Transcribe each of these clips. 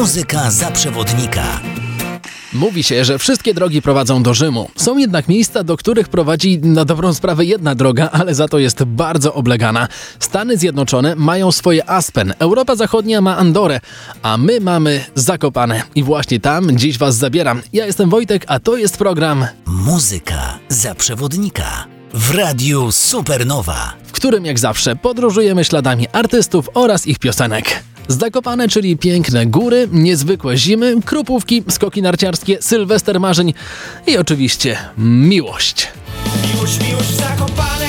Muzyka za przewodnika. Mówi się, że wszystkie drogi prowadzą do Rzymu. Są jednak miejsca, do których prowadzi na dobrą sprawę jedna droga, ale za to jest bardzo oblegana. Stany Zjednoczone mają swoje Aspen, Europa Zachodnia ma Andorę, a my mamy Zakopane. I właśnie tam dziś Was zabieram. Ja jestem Wojtek, a to jest program Muzyka za przewodnika w radiu Supernowa, w którym jak zawsze podróżujemy śladami artystów oraz ich piosenek. Zakopane, czyli piękne góry, niezwykłe zimy, krupówki, skoki narciarskie, sylwester marzeń i oczywiście miłość. Miłość, miłość zakopane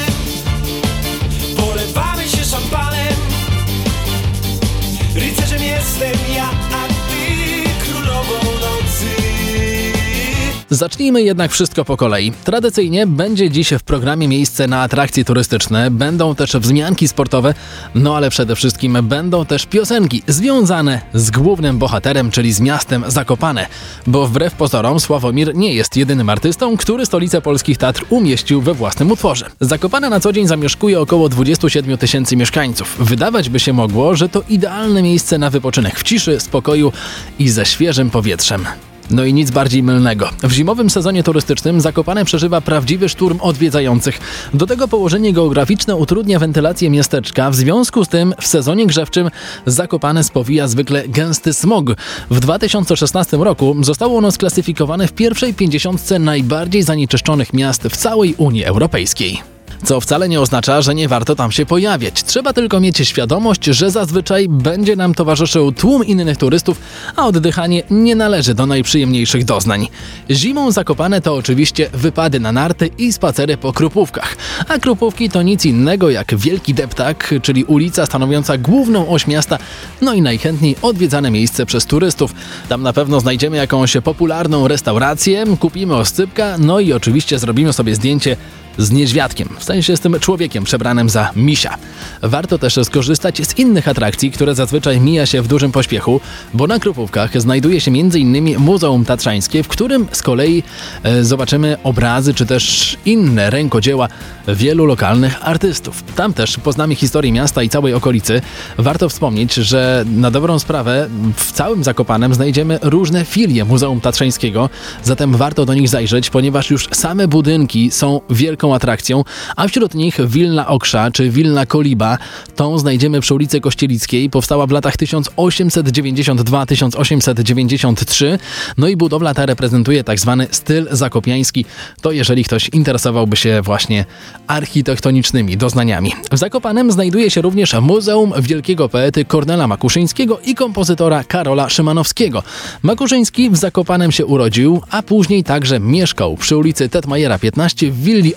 Zacznijmy jednak wszystko po kolei. Tradycyjnie będzie dziś w programie miejsce na atrakcje turystyczne, będą też wzmianki sportowe, no ale przede wszystkim będą też piosenki związane z głównym bohaterem, czyli z miastem Zakopane. Bo wbrew pozorom Sławomir nie jest jedynym artystą, który stolicę polskich Tatr umieścił we własnym utworze. Zakopane na co dzień zamieszkuje około 27 tysięcy mieszkańców. Wydawać by się mogło, że to idealne miejsce na wypoczynek w ciszy, spokoju i ze świeżym powietrzem. No i nic bardziej mylnego. W zimowym sezonie turystycznym Zakopane przeżywa prawdziwy szturm odwiedzających. Do tego położenie geograficzne utrudnia wentylację miasteczka. W związku z tym w sezonie grzewczym Zakopane spowija zwykle gęsty smog. W 2016 roku zostało ono sklasyfikowane w pierwszej pięćdziesiątce najbardziej zanieczyszczonych miast w całej Unii Europejskiej. Co wcale nie oznacza, że nie warto tam się pojawiać. Trzeba tylko mieć świadomość, że zazwyczaj będzie nam towarzyszył tłum innych turystów, a oddychanie nie należy do najprzyjemniejszych doznań. Zimą zakopane to oczywiście wypady na narty i spacery po krupówkach. A krupówki to nic innego jak wielki deptak, czyli ulica stanowiąca główną oś miasta, no i najchętniej odwiedzane miejsce przez turystów. Tam na pewno znajdziemy jakąś popularną restaurację, kupimy oscypka, no i oczywiście zrobimy sobie zdjęcie z niedźwiadkiem, w sensie z tym człowiekiem przebranym za misia. Warto też skorzystać z innych atrakcji, które zazwyczaj mija się w dużym pośpiechu, bo na Krupówkach znajduje się m.in. Muzeum Tatrzańskie, w którym z kolei e, zobaczymy obrazy czy też inne rękodzieła wielu lokalnych artystów. Tam też poznamy historię miasta i całej okolicy. Warto wspomnieć, że na dobrą sprawę w całym Zakopanem znajdziemy różne filie Muzeum Tatrzańskiego, zatem warto do nich zajrzeć, ponieważ już same budynki są wielką atrakcją, a wśród nich Wilna Oksza czy Wilna Koliba. Tą znajdziemy przy ulicy Kościelickiej. Powstała w latach 1892-1893. No i budowla ta reprezentuje tak zwany styl zakopiański. To jeżeli ktoś interesowałby się właśnie architektonicznymi doznaniami. W Zakopanem znajduje się również Muzeum Wielkiego Poety Kornela Makuszyńskiego i kompozytora Karola Szymanowskiego. Makuszyński w Zakopanem się urodził, a później także mieszkał przy ulicy Tetmajera 15 w willi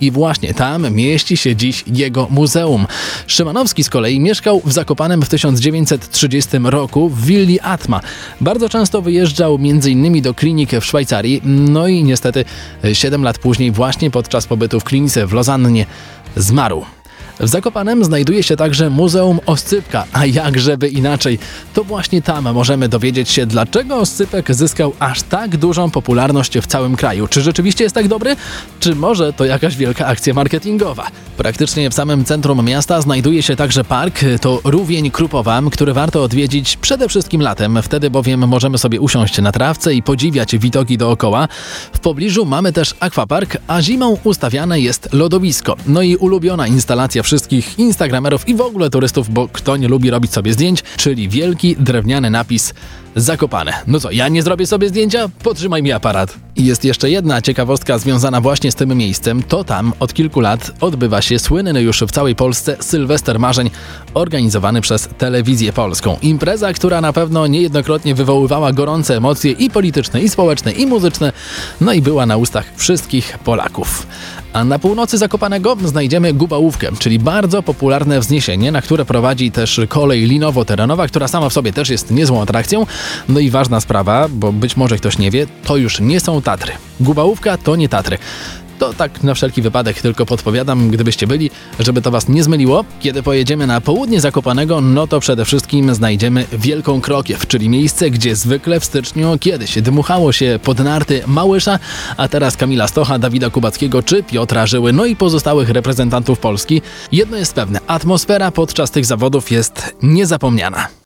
I właśnie tam mieści się dziś jego muzeum. Szymanowski z kolei mieszkał w Zakopanem w 1930 roku w willi Atma. Bardzo często wyjeżdżał m.in. do klinik w Szwajcarii, no i niestety 7 lat później właśnie podczas pobytu w klinice w Lozannie zmarł. W Zakopanem znajduje się także Muzeum Oscypka, a jakżeby inaczej. To właśnie tam możemy dowiedzieć się, dlaczego oscypek zyskał aż tak dużą popularność w całym kraju. Czy rzeczywiście jest tak dobry? Czy może to jakaś wielka akcja marketingowa? Praktycznie w samym centrum miasta znajduje się także park, to Rówień Krupowa, który warto odwiedzić przede wszystkim latem, wtedy bowiem możemy sobie usiąść na trawce i podziwiać widoki dookoła. W pobliżu mamy też akwapark, a zimą ustawiane jest lodowisko. No i ulubiona instalacja wszystkich instagramerów i w ogóle turystów, bo kto nie lubi robić sobie zdjęć, czyli wielki drewniany napis Zakopane. No co, ja nie zrobię sobie zdjęcia? Potrzymaj mi aparat. I jest jeszcze jedna ciekawostka związana właśnie z tym miejscem. To tam od kilku lat odbywa się słynny już w całej Polsce Sylwester Marzeń, organizowany przez Telewizję Polską. Impreza, która na pewno niejednokrotnie wywoływała gorące emocje i polityczne, i społeczne, i muzyczne, no i była na ustach wszystkich Polaków. A na północy Zakopanego znajdziemy Gubałówkę, czyli bardzo popularne wzniesienie, na które prowadzi też kolej linowo-terenowa, która sama w sobie też jest niezłą atrakcją. No i ważna sprawa, bo być może ktoś nie wie, to już nie są Tatry. Gubałówka to nie Tatry. To tak na wszelki wypadek tylko podpowiadam, gdybyście byli, żeby to was nie zmyliło. Kiedy pojedziemy na południe Zakopanego, no to przede wszystkim znajdziemy Wielką Krokiew, czyli miejsce, gdzie zwykle w styczniu kiedyś dmuchało się pod narty Małysza, a teraz Kamila Stocha, Dawida Kubackiego czy Piotra Żyły, no i pozostałych reprezentantów Polski. Jedno jest pewne, atmosfera podczas tych zawodów jest niezapomniana.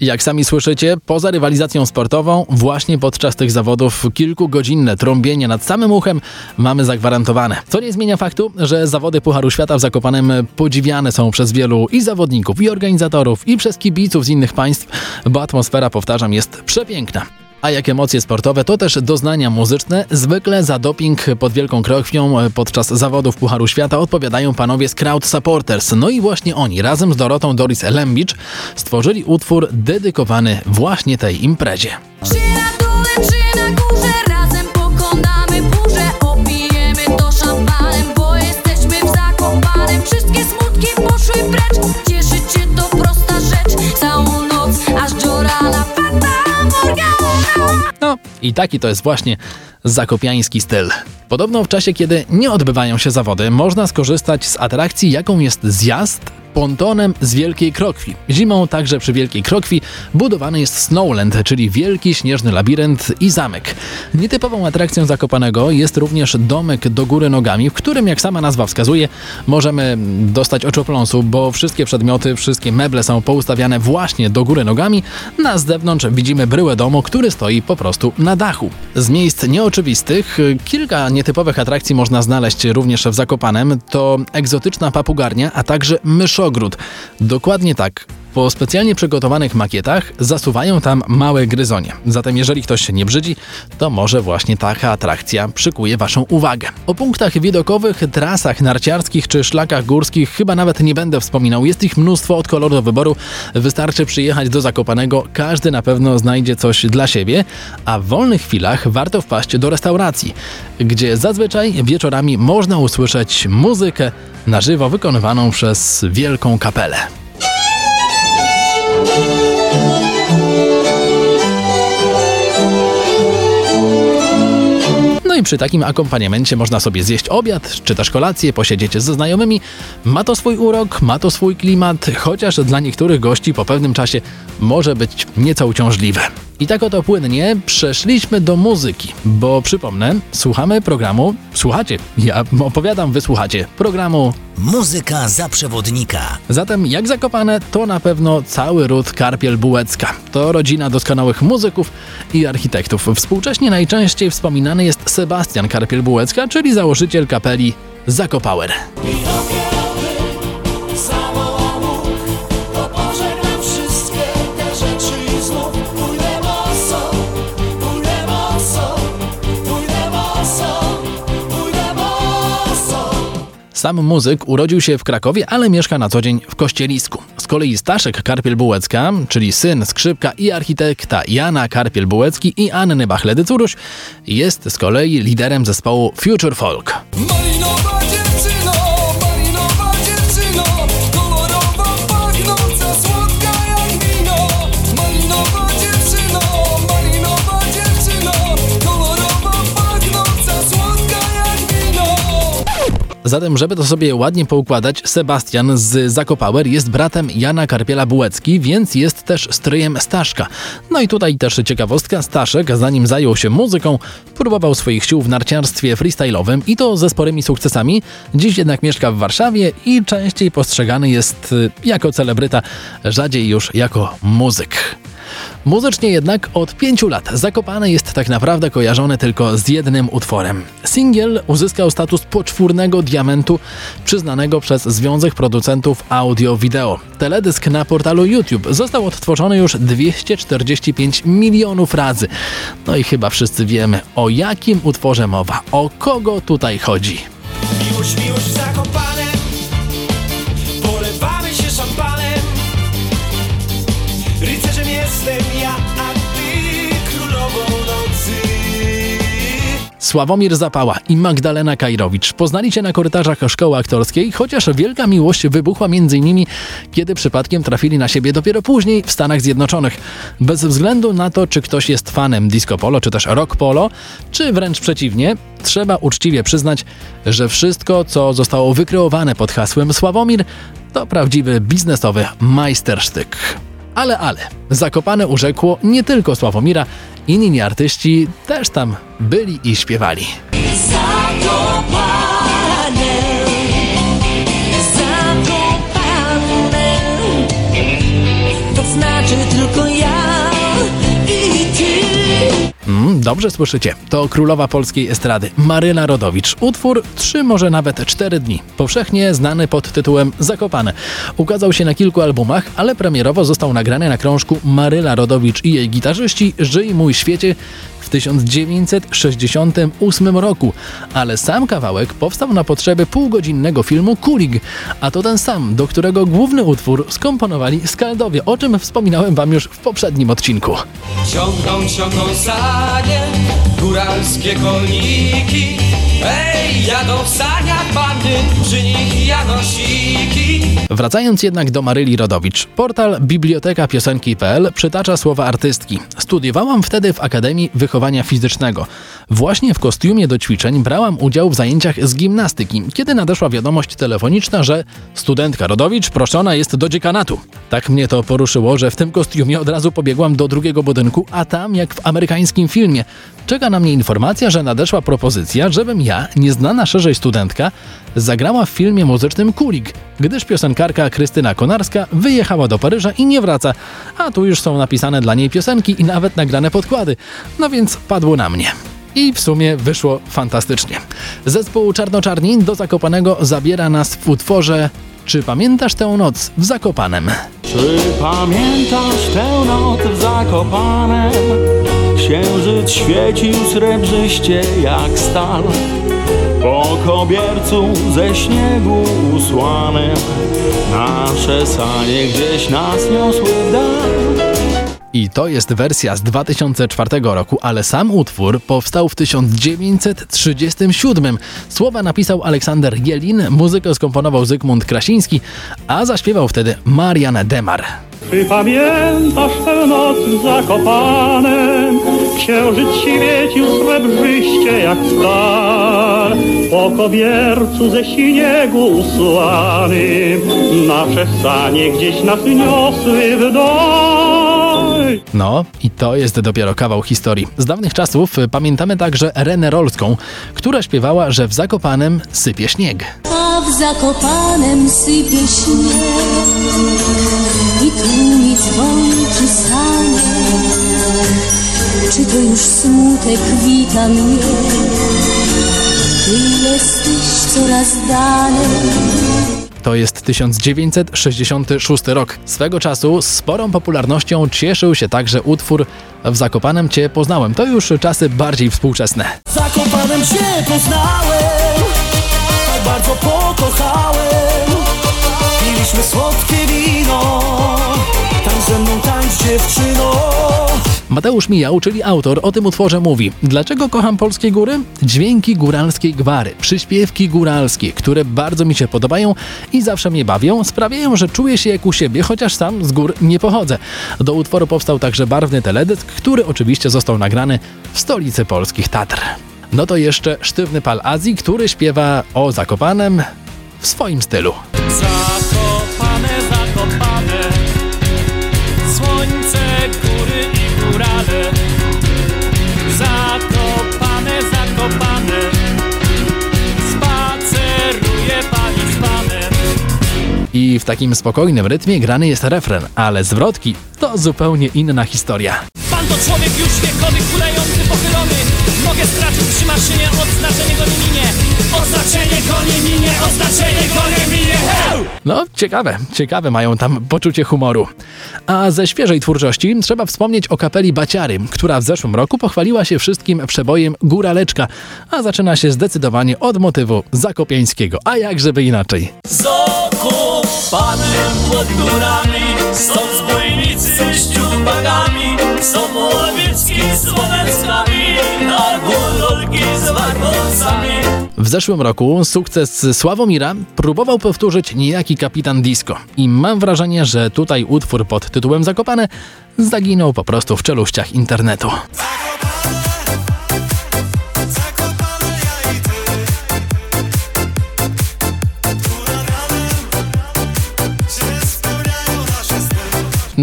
Jak sami słyszycie, poza rywalizacją sportową, właśnie podczas tych zawodów kilkugodzinne trąbienie nad samym uchem mamy zagwarantowane. Co nie zmienia faktu, że zawody Pucharu Świata w Zakopanem podziwiane są przez wielu i zawodników, i organizatorów, i przez kibiców z innych państw, bo atmosfera, powtarzam, jest przepiękna. A jak emocje sportowe, to też doznania muzyczne. Zwykle za doping pod Wielką Krokwią podczas zawodów Pucharu Świata odpowiadają panowie z Crowd Supporters. No i właśnie oni razem z Dorotą Doris Lembicz stworzyli utwór dedykowany właśnie tej imprezie. Dole, czy na górze, i taki to jest właśnie zakopiański styl. Podobno w czasie, kiedy nie odbywają się zawody, można skorzystać z atrakcji, jaką jest zjazd pontonem z Wielkiej Krokwi. Zimą także przy Wielkiej Krokwi budowany jest Snowland, czyli wielki śnieżny labirynt i zamek. Nietypową atrakcją Zakopanego jest również domek do góry nogami, w którym, jak sama nazwa wskazuje, możemy dostać oczopląsu, bo wszystkie przedmioty, wszystkie meble są poustawiane właśnie do góry nogami. Na zewnątrz widzimy bryłę domu, który stoi po prostu na dachu. Z miejsc nieoczywistych kilka nietypowych atrakcji można znaleźć również w Zakopanem. To egzotyczna papugarnia, a także myszogród. Dokładnie tak. Po specjalnie przygotowanych makietach zasuwają tam małe gryzonie. Zatem jeżeli ktoś się nie brzydzi, to może właśnie taka atrakcja przykuje Waszą uwagę. O punktach widokowych, trasach narciarskich czy szlakach górskich chyba nawet nie będę wspominał. Jest ich mnóstwo od koloru do wyboru. Wystarczy przyjechać do Zakopanego, każdy na pewno znajdzie coś dla siebie, a w wolnych chwilach warto wpaść do restauracji, gdzie zazwyczaj wieczorami można usłyszeć muzykę na żywo wykonywaną przez wielką kapelę. No i przy takim akompaniamencie można sobie zjeść obiad, czy też kolację, posiedzieć ze znajomymi. Ma to swój urok, ma to swój klimat, chociaż dla niektórych gości po pewnym czasie może być nieco uciążliwe. I tak oto płynnie przeszliśmy do muzyki, bo przypomnę, słuchamy programu, słuchacie, ja opowiadam, wysłuchacie programu Muzyka za przewodnika. Zatem jak zakopane, to na pewno cały ród Karpiel-Bułecka. To rodzina doskonałych muzyków i architektów. Współcześnie najczęściej wspominany jest Sebastian Karpiel-Bułecka, czyli założyciel kapeli Zakopower. Sam muzyk urodził się w Krakowie, ale mieszka na co dzień w Kościelisku. Z kolei Staszek Karpiel-Bułecka, czyli syn skrzypka i architekta Jana Karpiel-Bułecki i Anny Bachledy-Curuś, jest z kolei liderem zespołu Future Folk. Zatem, żeby to sobie ładnie poukładać, Sebastian z Zakopower jest bratem Jana Karpiela-Bułecki, więc jest też stryjem Staszka. No i tutaj też ciekawostka, Staszek, zanim zajął się muzyką, próbował swoich sił w narciarstwie freestyle'owym i to ze sporymi sukcesami. Dziś jednak mieszka w Warszawie i częściej postrzegany jest y, jako celebryta, rzadziej już jako muzyk. Muzycznie jednak od pięciu lat Zakopane jest tak naprawdę kojarzone tylko z jednym utworem. Singiel uzyskał status poczwórnego diamentu przyznanego przez Związek Producentów Audio-Wideo. Teledysk na portalu YouTube został odtworzony już 245 milionów razy. No i chyba wszyscy wiemy, o jakim utworze mowa, o kogo tutaj chodzi. Miłość, miłość Zakopane Sławomir Zapała i Magdalena Kajrowicz poznali się na korytarzach szkoły aktorskiej, chociaż wielka miłość wybuchła między nimi, kiedy przypadkiem trafili na siebie dopiero później w Stanach Zjednoczonych. Bez względu na to, czy ktoś jest fanem disco polo, czy też rock polo, czy wręcz przeciwnie, trzeba uczciwie przyznać, że wszystko, co zostało wykreowane pod hasłem Sławomir, to prawdziwy biznesowy majstersztyk. Ale, ale, Zakopane urzekło nie tylko Sławomira, inni artyści też tam byli i śpiewali. Dobrze słyszycie, to królowa polskiej estrady, Maryla Rodowicz. Utwór trzy, może nawet cztery dni. Powszechnie znany pod tytułem Zakopane. Ukazał się na kilku albumach, ale premierowo został nagrany na krążku Maryla Rodowicz i jej gitarzyści Żyj mój świecie 1968 roku, ale sam kawałek powstał na potrzeby półgodzinnego filmu Kulig, a to ten sam, do którego główny utwór skomponowali Skaldowie, o czym wspominałem wam już w poprzednim odcinku. Ciągną, ciągną sanie Góralskie koniki Ej, jadą w saniach panny Przy nich janosiki Wracając jednak do Maryli Rodowicz, portal Biblioteka Piosenki.pl przytacza słowa artystki. Studiowałam wtedy w Akademii Wychowania Fizycznego. Właśnie w kostiumie do ćwiczeń brałam udział w zajęciach z gimnastyki, kiedy nadeszła wiadomość telefoniczna, że studentka Rodowicz proszona jest do dziekanatu. Tak mnie to poruszyło, że w tym kostiumie od razu pobiegłam do drugiego budynku, a tam, jak w amerykańskim filmie, czeka na mnie informacja, że nadeszła propozycja, żebym ja, nieznana szerzej studentka, zagrała w filmie muzycznym Kulik, gdyż piosenkarka Krystyna Konarska wyjechała do Paryża i nie wraca, a tu już są napisane dla niej piosenki i nawet nagrane podkłady. No więc padło na mnie. I w sumie wyszło fantastycznie. Zespół Czarnoczarni do Zakopanego zabiera nas w utworze Czy pamiętasz tę noc w Zakopanem? Czy pamiętasz tę noc w Zakopanem? Księżyc świecił srebrzyście jak stal. Po kobiercu ze śniegu usłanym Nasze sanie gdzieś nas niosły w dal I to jest wersja z 2004 roku, ale sam utwór powstał w 1937. Słowa napisał Aleksander Jelin, muzykę skomponował Zygmunt Krasiński, a zaśpiewał wtedy Marian Demar. Czy pamiętasz tę noc Zakopanem? Księżyc świecił srebrzyście jak stal Po kobiercu ze śniegu usłanym Nasze sanie gdzieś nas niosły w No, i to jest dopiero kawał historii. Z dawnych czasów y, pamiętamy także Renę Rolską, która śpiewała, że w Zakopanem sypie śnieg. A w Zakopanem sypie śnieg I tłumi dzwonczy sanie Czy to już smutek wita mnie Ty jesteś coraz dalej To jest 1966 rok. Swego czasu sporą popularnością cieszył się także utwór W Zakopanem Cię poznałem. To już czasy bardziej współczesne. Zakopanem cię poznałem Tak bardzo pokochałem Piliśmy słodkie wino Tańcz ze mną, tańcz dziewczyno Mateusz Mijał, czyli autor, o tym utworze mówi Dlaczego kocham polskie góry? Dźwięki góralskiej gwary, przyśpiewki góralskie, które bardzo mi się podobają i zawsze mnie bawią, sprawiają, że czuję się jak u siebie, chociaż sam z gór nie pochodzę. Do utworu powstał także barwny teledysk, który oczywiście został nagrany w stolicy polskich Tatr. No to jeszcze Sztywny Pal Azji, który śpiewa o Zakopanem w swoim stylu. W takim spokojnym rytmie grany jest refren, ale zwrotki to zupełnie inna historia. Pan to człowiek już wiekowy, kulejący, pochylony Mogę stracić przy maszynie, odznaczenie go nie minie Oznaczenie go nie minie, oznaczenie go nie minie Heu! No, ciekawe, ciekawe mają tam poczucie humoru. A ze świeżej twórczości trzeba wspomnieć o kapeli Baciary, która w zeszłym roku pochwaliła się wszystkim przebojem Góraleczka, a zaczyna się zdecydowanie od motywu zakopiańskiego, a jak żeby inaczej. Zakopanym pod górami Są zbójnicy z ciubagami Są łowiecki z Słoweckami A górolki z Wargosami W zeszłym roku sukces Sławomira próbował powtórzyć niejaki kapitan disco i mam wrażenie, że tutaj utwór pod tytułem Zakopane zaginął po prostu w czeluściach internetu.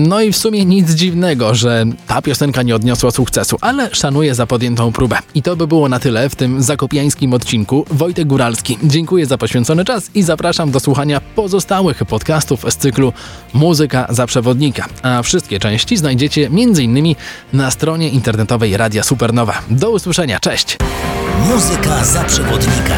No i w sumie nic dziwnego, że ta piosenka nie odniosła sukcesu, ale szanuję za podjętą próbę. I to by było na tyle w tym zakopiańskim odcinku. Wojtek Góralski, dziękuję za poświęcony czas i zapraszam do słuchania pozostałych podcastów z cyklu Muzyka za przewodnika. A wszystkie części znajdziecie m.in. na stronie internetowej Radia Supernowa. Do usłyszenia, cześć! Muzyka za przewodnika.